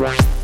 right.